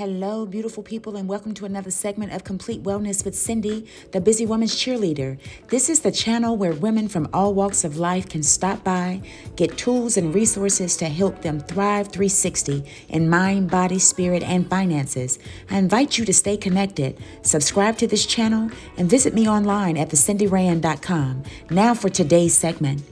Hello, beautiful people, and welcome to another segment of Complete Wellness with Cindy, the Busy Woman's Cheerleader. This is the channel where women from all walks of life can stop by, get tools and resources to help them thrive 360 in mind, body, spirit, and finances. I invite you to stay connected, subscribe to this channel, and visit me online at thecindyrand.com. Now for today's segment.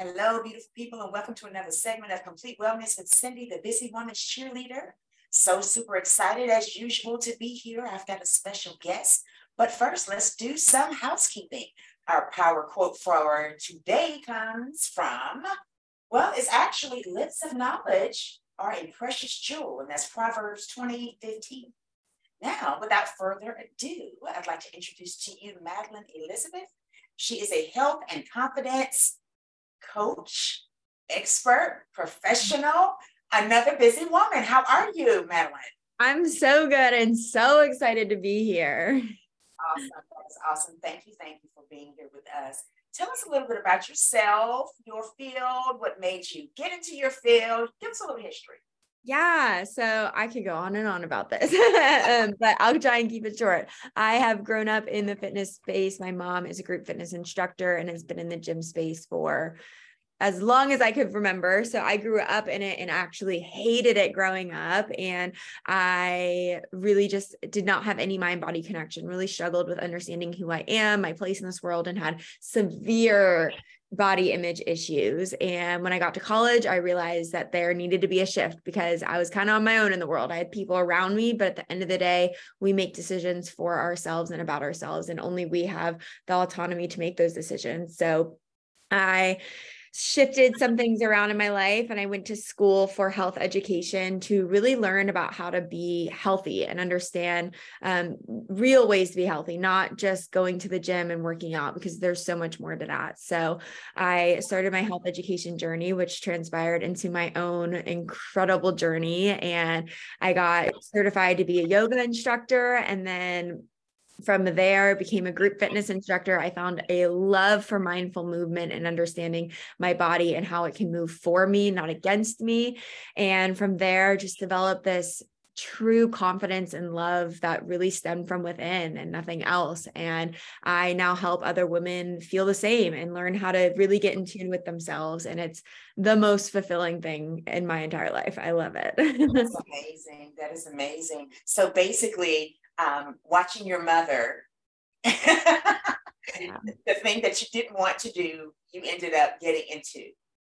Hello, beautiful people, and welcome to another segment of Complete Wellness with Cindy, the Busy Woman's Cheerleader. So super excited as usual to be here. I've got a special guest. But first, let's do some housekeeping. Our power quote for today comes from, well, it's actually lips of knowledge are a precious jewel, and that's Proverbs 20, 15. Now, without further ado, I'd like to introduce to you Madeline Elizabeth. She is a health and confidence coach, expert, professional, another busy woman. How are you, Madeline? I'm so good and so excited to be here. Awesome. That's awesome. Thank you. Thank you for being here with us. Tell us a little bit about yourself, your field, what made you get into your field. Give us a little history. Yeah, so I could go on and on about this, um, but I'll try and keep it short. I have grown up in the fitness space. My mom is a group fitness instructor and has been in the gym space for as long as I could remember. So I grew up in it and actually hated it growing up. And I really just did not have any mind body connection, really struggled with understanding who I am, my place in this world, and had severe body image issues. And when I got to college, I realized that there needed to be a shift because I was kind of on my own in the world. I had people around me, but at the end of the day, we make decisions for ourselves and about ourselves, and only we have the autonomy to make those decisions. So I shifted some things around in my life and I went to school for health education to really learn about how to be healthy and understand um, real ways to be healthy, not just going to the gym and working out because there's so much more to that. So I started my health education journey, which transpired into my own incredible journey. And I got certified to be a yoga instructor and then from there became a group fitness instructor i found a love for mindful movement and understanding my body and how it can move for me not against me and from there just developed this true confidence and love that really stemmed from within and nothing else. And I now help other women feel the same and learn how to really get in tune with themselves. And it's the most fulfilling thing in my entire life. I love it. That's amazing. That is amazing. So basically, um, watching your mother, yeah. the thing that you didn't want to do, you ended up getting into.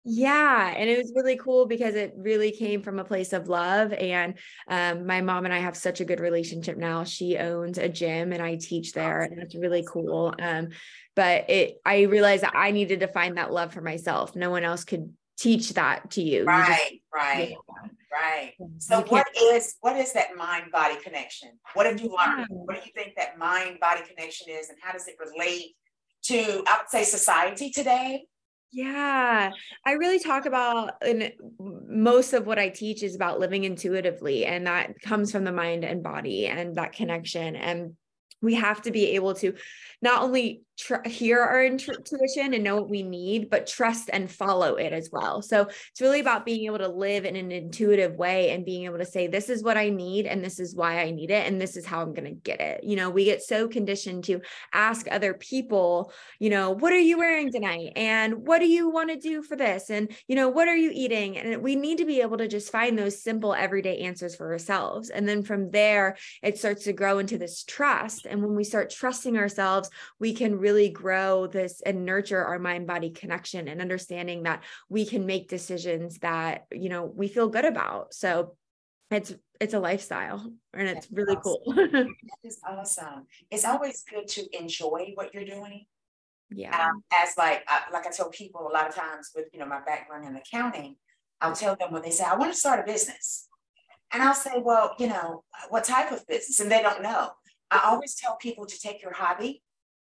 Yeah, and it was really cool because it really came from a place of love. And um, my mom and I have such a good relationship now. She owns a gym and I teach there, and it's really cool. Um, but it, I realized that I needed to find that love for myself. No one else could teach that to you. Right, you just, right. Yeah. Right. So what is what is that mind body connection? What have you learned? What do you think that mind body connection is and how does it relate to I would say society today? Yeah, I really talk about, and most of what I teach is about living intuitively, and that comes from the mind and body and that connection. And we have to be able to not only tr- hear our intuition and know what we need, but trust and follow it as well. So it's really about being able to live in an intuitive way and being able to say, this is what I need, and this is why I need it, and this is how I'm going to get it. You know, we get so conditioned to ask other people, you know, what are you wearing tonight? And what do you want to do for this? And, you know, what are you eating? And we need to be able to just find those simple everyday answers for ourselves. And then from there, it starts to grow into this trust. And when we start trusting ourselves, we can really grow this and nurture our mind body connection and understanding that we can make decisions that you know we feel good about. So it's it's a lifestyle and it's That's really awesome. cool that is awesome. It's always good to enjoy what you're doing. Yeah. Um, as like uh, like i tell people a lot of times with you know my background in accounting i'll tell them when they say i want to start a business. And i'll say well you know what type of business? And they don't know. I always tell people to take your hobby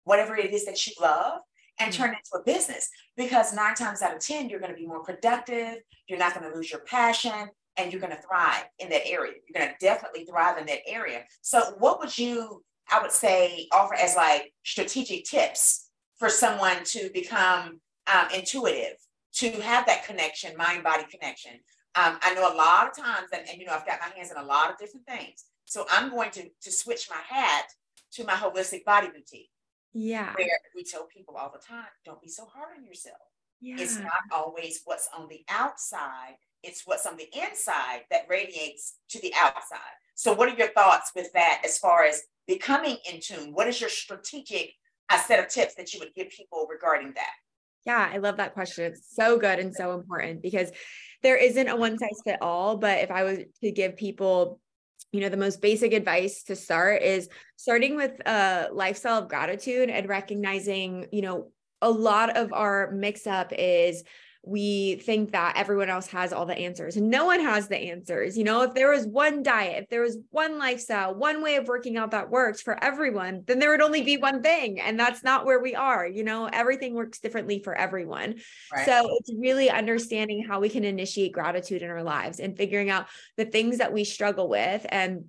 whatever it is that you love and mm-hmm. turn it into a business because nine times out of 10, you're going to be more productive. You're not going to lose your passion and you're going to thrive in that area. You're going to definitely thrive in that area. So, what would you, I would say, offer as like strategic tips for someone to become um, intuitive, to have that connection, mind body connection? um, I know a lot of times, and, and you know, I've got my hands in a lot of different things. So I'm going to to switch my hat to my holistic body boutique. Yeah. Where we tell people all the time, don't be so hard on yourself. Yeah. It's not always what's on the outside, it's what's on the inside that radiates to the outside. So, what are your thoughts with that as far as becoming in tune? What is your strategic a set of tips that you would give people regarding that? Yeah, I love that question. It's so good and so important because there isn't a one size fit all. But if I was to give people, you know, the most basic advice to start is starting with a lifestyle of gratitude and recognizing, you know, a lot of our mix up is we think that everyone else has all the answers and no one has the answers. You know, if there was one diet, if there was one lifestyle, one way of working out that works for everyone, then there would only be one thing. And that's not where we are. You know, everything works differently for everyone. Right. So it's really understanding how we can initiate gratitude in our lives and figuring out the things that we struggle with and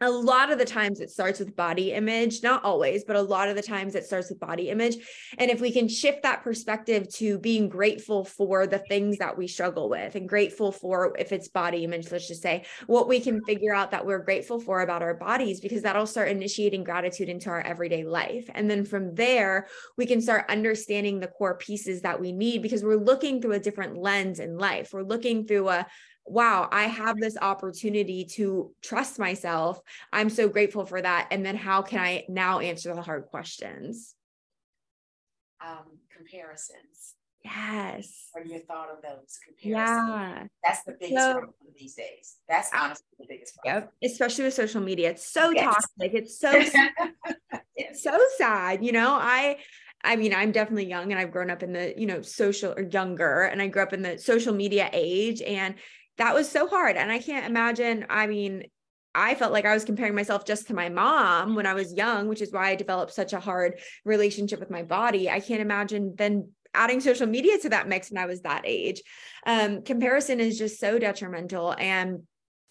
a lot of the times it starts with body image, not always, but a lot of the times it starts with body image. And if we can shift that perspective to being grateful for the things that we struggle with and grateful for, if it's body image, let's just say, what we can figure out that we're grateful for about our bodies, because that'll start initiating gratitude into our everyday life. And then from there, we can start understanding the core pieces that we need because we're looking through a different lens in life. We're looking through a, wow, I have this opportunity to trust myself. I'm so grateful for that. And then how can I now answer the hard questions? Um, comparisons. Yes. What are your thought of those comparisons? Yeah. That's the biggest so, problem these days. That's honestly the biggest problem. Yep. Especially with social media. It's so yes. toxic. It's so it's so sad. You know, I I mean, I'm definitely young and I've grown up in the, you know, social or younger and I grew up in the social media age and that was so hard. And I can't imagine, I mean, I felt like I was comparing myself just to my mom when I was young, which is why I developed such a hard relationship with my body. I can't imagine then adding social media to that mix when I was that age. Um, comparison is just so detrimental. And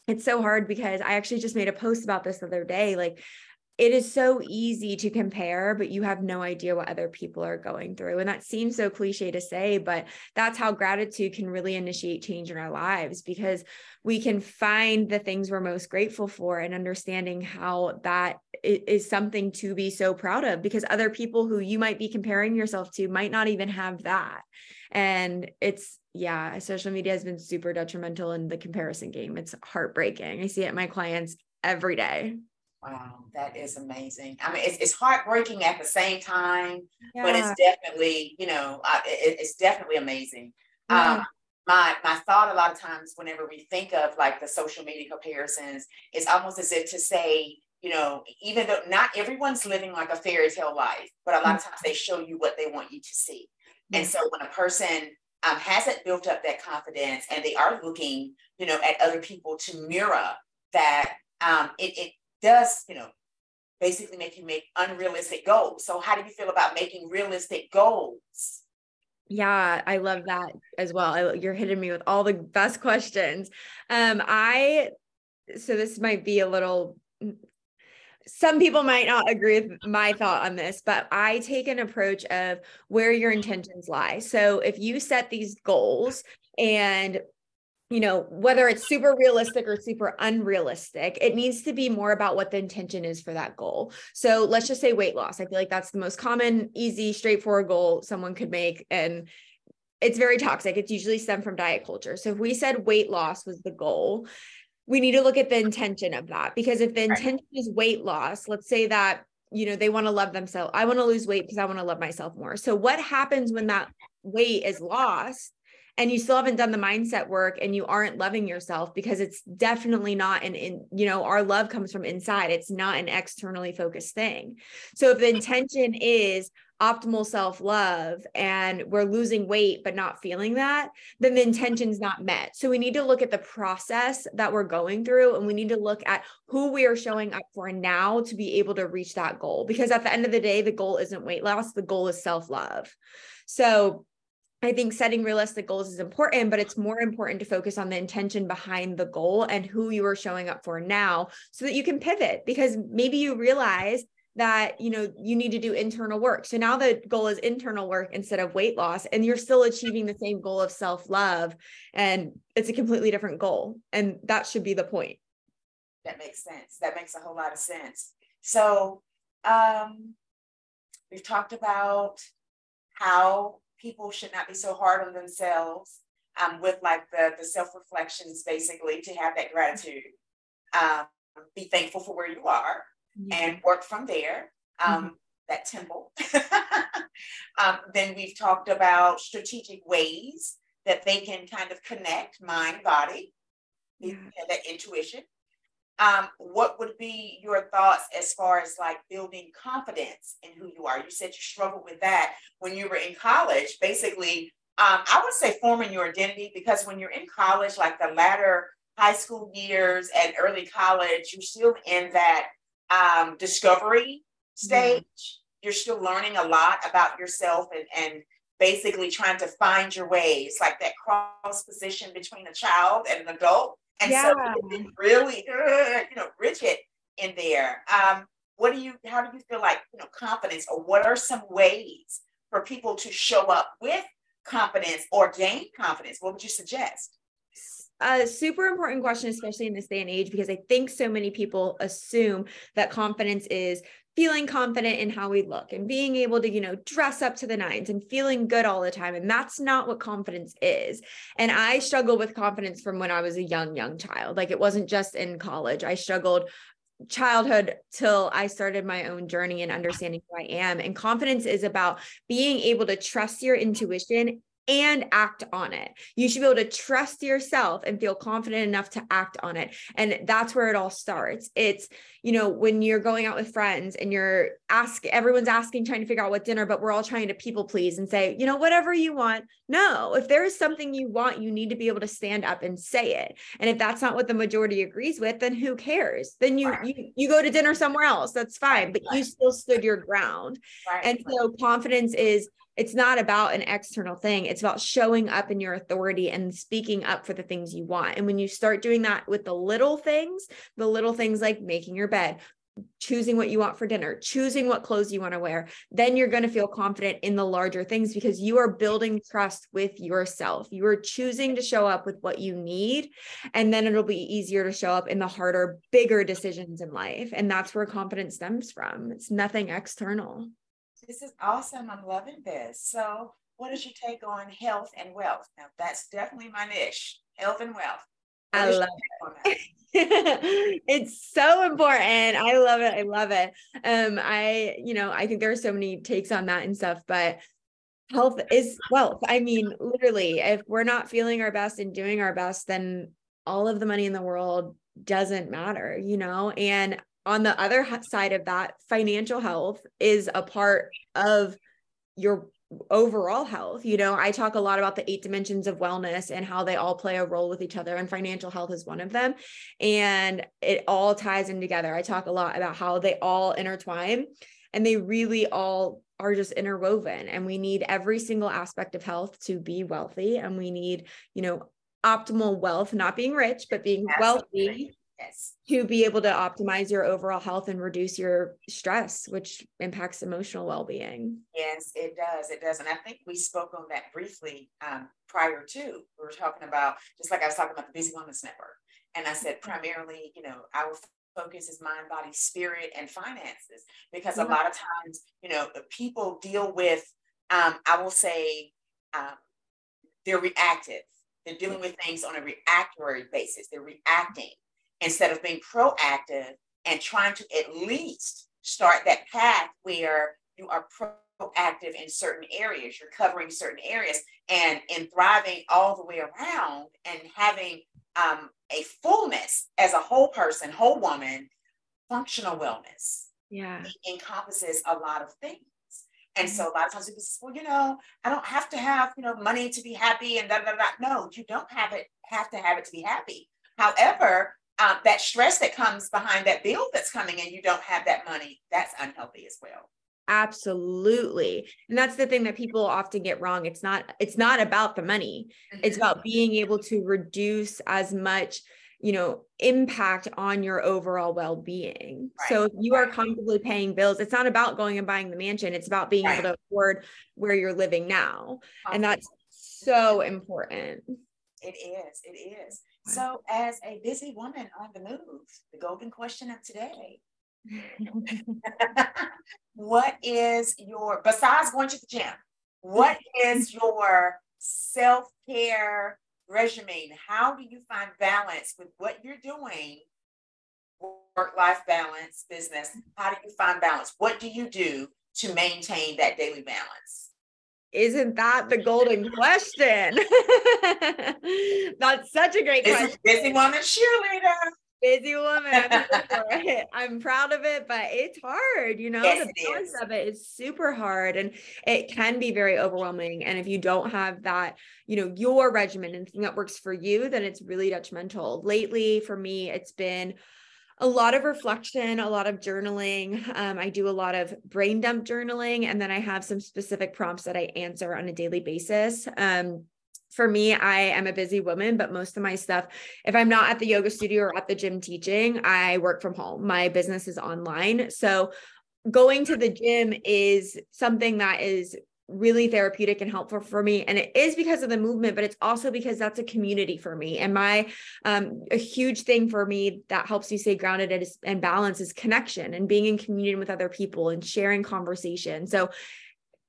it's so hard because I actually just made a post about this the other day. Like, it is so easy to compare, but you have no idea what other people are going through. And that seems so cliche to say, but that's how gratitude can really initiate change in our lives because we can find the things we're most grateful for and understanding how that is something to be so proud of because other people who you might be comparing yourself to might not even have that. And it's, yeah, social media has been super detrimental in the comparison game. It's heartbreaking. I see it in my clients every day. Wow, that is amazing. I mean, it's, it's heartbreaking at the same time, yeah. but it's definitely, you know, it, it's definitely amazing. Yeah. Um, my my thought a lot of times whenever we think of like the social media comparisons, it's almost as if to say, you know, even though not everyone's living like a fairy tale life, but a lot of times they show you what they want you to see. And so when a person um, hasn't built up that confidence and they are looking, you know, at other people to mirror that, um, it, it does, you know, basically make you make unrealistic goals. So how do you feel about making realistic goals? Yeah, I love that as well. I, you're hitting me with all the best questions. Um, I so this might be a little some people might not agree with my thought on this, but I take an approach of where your intentions lie. So if you set these goals and you know, whether it's super realistic or super unrealistic, it needs to be more about what the intention is for that goal. So let's just say weight loss. I feel like that's the most common, easy, straightforward goal someone could make. And it's very toxic. It's usually stemmed from diet culture. So if we said weight loss was the goal, we need to look at the intention of that because if the intention is weight loss, let's say that you know they want to love themselves. I want to lose weight because I want to love myself more. So what happens when that weight is lost? And you still haven't done the mindset work and you aren't loving yourself because it's definitely not an in you know our love comes from inside. It's not an externally focused thing. So if the intention is optimal self-love and we're losing weight but not feeling that then the intention's not met. So we need to look at the process that we're going through and we need to look at who we are showing up for now to be able to reach that goal. Because at the end of the day the goal isn't weight loss the goal is self-love. So I think setting realistic goals is important, but it's more important to focus on the intention behind the goal and who you are showing up for now so that you can pivot because maybe you realize that you know you need to do internal work. So now the goal is internal work instead of weight loss and you're still achieving the same goal of self-love and it's a completely different goal and that should be the point. That makes sense. That makes a whole lot of sense. So um we've talked about how people should not be so hard on themselves um, with like the, the self-reflections basically to have that gratitude um, be thankful for where you are and work from there. Um, mm-hmm. That temple. um, then we've talked about strategic ways that they can kind of connect mind, body, yeah. that intuition. Um, what would be your thoughts as far as like building confidence in who you are? You said you struggled with that when you were in college. Basically, um, I would say forming your identity because when you're in college, like the latter high school years and early college, you're still in that um, discovery stage. Mm-hmm. You're still learning a lot about yourself and, and basically trying to find your ways, like that cross position between a child and an adult. And yeah. so really, uh, you know, rigid in there. Um, what do you, how do you feel like, you know, confidence or what are some ways for people to show up with confidence or gain confidence? What would you suggest? A super important question, especially in this day and age, because I think so many people assume that confidence is feeling confident in how we look and being able to, you know, dress up to the nines and feeling good all the time. And that's not what confidence is. And I struggled with confidence from when I was a young, young child. Like it wasn't just in college. I struggled childhood till I started my own journey and understanding who I am. And confidence is about being able to trust your intuition and act on it. You should be able to trust yourself and feel confident enough to act on it. And that's where it all starts. It's, you know, when you're going out with friends and you're ask everyone's asking trying to figure out what dinner, but we're all trying to people please and say, you know, whatever you want. No, if there is something you want, you need to be able to stand up and say it. And if that's not what the majority agrees with, then who cares? Then you you, you go to dinner somewhere else. That's fine, but you still stood your ground. Right. And so confidence is it's not about an external thing. It's about showing up in your authority and speaking up for the things you want. And when you start doing that with the little things, the little things like making your bed, choosing what you want for dinner, choosing what clothes you want to wear, then you're going to feel confident in the larger things because you are building trust with yourself. You are choosing to show up with what you need. And then it'll be easier to show up in the harder, bigger decisions in life. And that's where confidence stems from. It's nothing external. This is awesome. I'm loving this. So, what is your take on health and wealth? Now, that's definitely my niche health and wealth. What I love it. it's so important. I love it. I love it. Um, I, you know, I think there are so many takes on that and stuff, but health is wealth. I mean, literally, if we're not feeling our best and doing our best, then all of the money in the world doesn't matter, you know? And on the other side of that, financial health is a part of your overall health. You know, I talk a lot about the eight dimensions of wellness and how they all play a role with each other, and financial health is one of them. And it all ties in together. I talk a lot about how they all intertwine and they really all are just interwoven. And we need every single aspect of health to be wealthy. And we need, you know, optimal wealth, not being rich, but being Absolutely. wealthy Yes. To be able to optimize your overall health and reduce your stress, which impacts emotional well being. Yes, it does. It does. And I think we spoke on that briefly um, prior to. We were talking about, just like I was talking about the Busy Wellness Network. And I said, mm-hmm. primarily, you know, our focus is mind, body, spirit, and finances. Because a lot of times, you know, people deal with, um, I will say, um, they're reactive. They're dealing with things on a reactory basis. They're reacting instead of being proactive and trying to at least start that path where you are proactive in certain areas, you're covering certain areas, and in thriving all the way around and having um, a fullness as a whole person, whole woman, functional wellness. Yeah. encompasses a lot of things. And so a lot of times people say, well, you know, I don't have to have, you know, money to be happy and da da da. No, you don't have it, have to have it to be happy. However, um, that stress that comes behind that bill that's coming and you don't have that money, that's unhealthy as well. Absolutely. And that's the thing that people often get wrong. It's not it's not about the money. Mm-hmm. It's about being able to reduce as much you know impact on your overall well-being Right, so if you are comfortably paying bills it's not about going and buying the mansion it's about being Right. able to afford where you're living now and that's so important It is, it is. So as a busy woman on the move, the golden question of today. what is your besides going to the gym, what is your self-care regimen? How do you find balance with what you're doing? Work-life balance, business. How do you find balance? What do you do to maintain that daily balance? Isn't that the golden question that's such a great This question busy woman cheerleader. busy woman. I'm, here for it. I'm proud of it, but it's hard, you know, Yes, the balance of it is super hard and it can be very overwhelming. And if you don't have that, you know, your regimen and thing that works for you, then it's really detrimental. Lately, for me, it's been a lot of reflection, a lot of journaling. Um, I do a lot of brain dump journaling, and then I have some specific prompts that I answer on a daily basis. Um, for me, I am a busy woman, but most of my stuff, if I'm not at the yoga studio or at the gym teaching, I work from home. My business is online. So going to the gym is something that is really therapeutic and helpful for me. And it is because of the movement but it's also because that's a community for me. And my um a huge thing for me that helps me stay grounded and, and balance is connection and being in community with other people and sharing conversation. So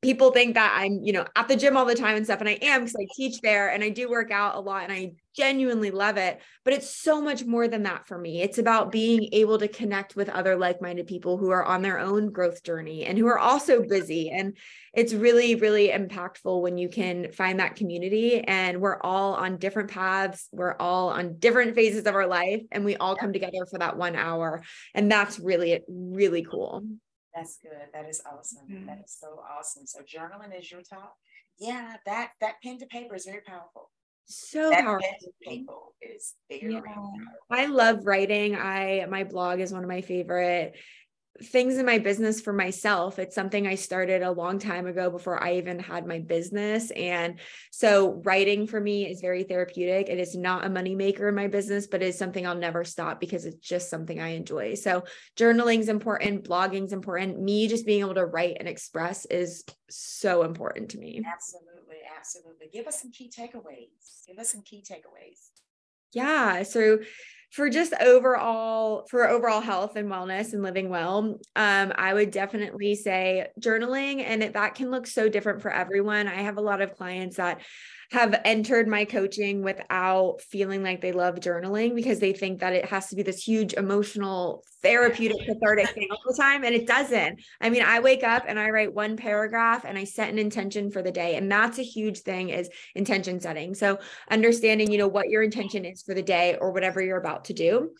people think that I'm, you know, at the gym all the time and stuff. And I am because I teach there and I do work out a lot and I genuinely love it. But it's so much more than that for me. It's about being able to connect with other like minded people who are on their own growth journey and who are also busy. And it's really, really impactful when you can find that community and we're all on different paths. We're all on different phases of our life and we all come together for that one hour. And that's really, really cool. That's good. That is awesome. Yeah. That mm-hmm. is so awesome. So journaling is your top. Yeah, that that pen to paper is very powerful. So that powerful. pen to paper is very Yeah. powerful. I love writing. I my blog is one of my favorite things in my business for myself. It's something I started a long time ago before I even had my business. And so writing for me is very therapeutic. It is not a money maker in my business, but it's something I'll never stop because it's just something I enjoy. So journaling is important, blogging is important. Me just being able to write and express is so important to me. Absolutely, absolutely. Give us some key takeaways. Give us some key takeaways. Yeah. So for just overall for overall health and wellness and living well, um, I would definitely say journaling, and it, that can look so different for everyone. I have a lot of clients that have entered my coaching without feeling like they love journaling because they think that it has to be this huge emotional therapeutic cathartic thing all the time and it doesn't. I mean i wake up and i write one paragraph and i set an intention for the day and that's a huge thing is intention setting. So understanding you know what your intention is for the day or whatever you're about to do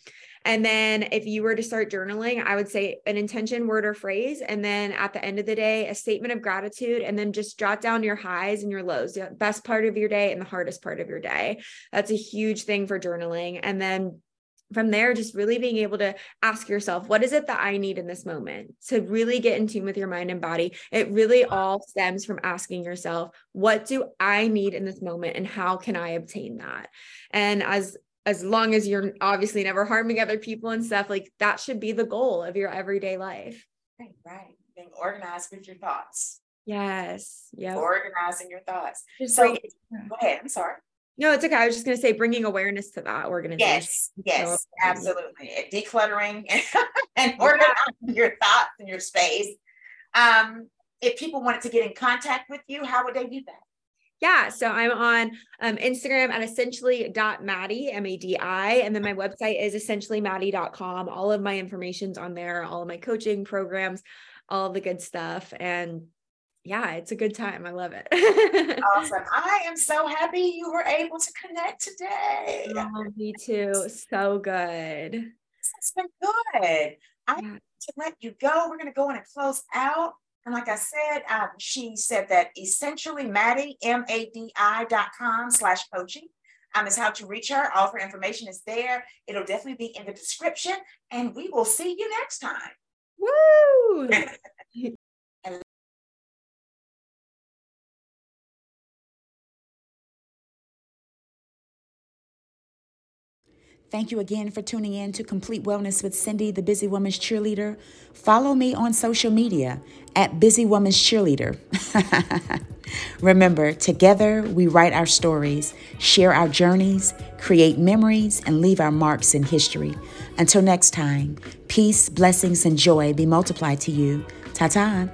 and then if you were to start journaling, I would say an intention, word, or phrase. And then at the end of the day, a statement of gratitude. And then just jot down your highs and your lows, the best part of your day and the hardest part of your day. That's a huge thing for journaling. And then from there, just really being able to ask yourself, what is it that I need in this moment? To really get in tune with your mind and body. It really all stems from asking yourself, what do I need in this moment? And how can I obtain that? And as as long as you're obviously never harming other people and stuff, like that should be the goal of your everyday life. Right, right. Being organized with your thoughts. Yes. Yeah. Organizing your thoughts. Just So bring- go ahead. I'm sorry. no, it's okay. I was just going to say bringing awareness to that organization. Yes, yes, important. absolutely. Decluttering and organizing your thoughts and your space. Um, if people wanted to get in contact with you, how would they do that? Yeah. So I'm on um, Instagram at essentially.madi, M A D I. And then my website is essentiallymadi.com. All of my information's on there, all of my coaching programs, all the good stuff. And yeah, it's a good time. I love it. Awesome. I am so happy you were able to connect today. Oh, me too. So good. This has been good. I Yeah. to let you go. We're going to go in and close out. And like I said, um, she said that essentially Madi, M-A-D-I dot com slash coaching um, is how to reach her. All of her information is there. It'll definitely be in the description. And we will see you next time. Woo! Thank you again for tuning in to Complete Wellness with Cindy, the Busy Woman's Cheerleader. Follow me on social media at Busy Woman's Cheerleader. Remember, together we write our stories, share our journeys, create memories, and leave our marks in history. Until next time, peace, blessings, and joy be multiplied to you. Ta ta.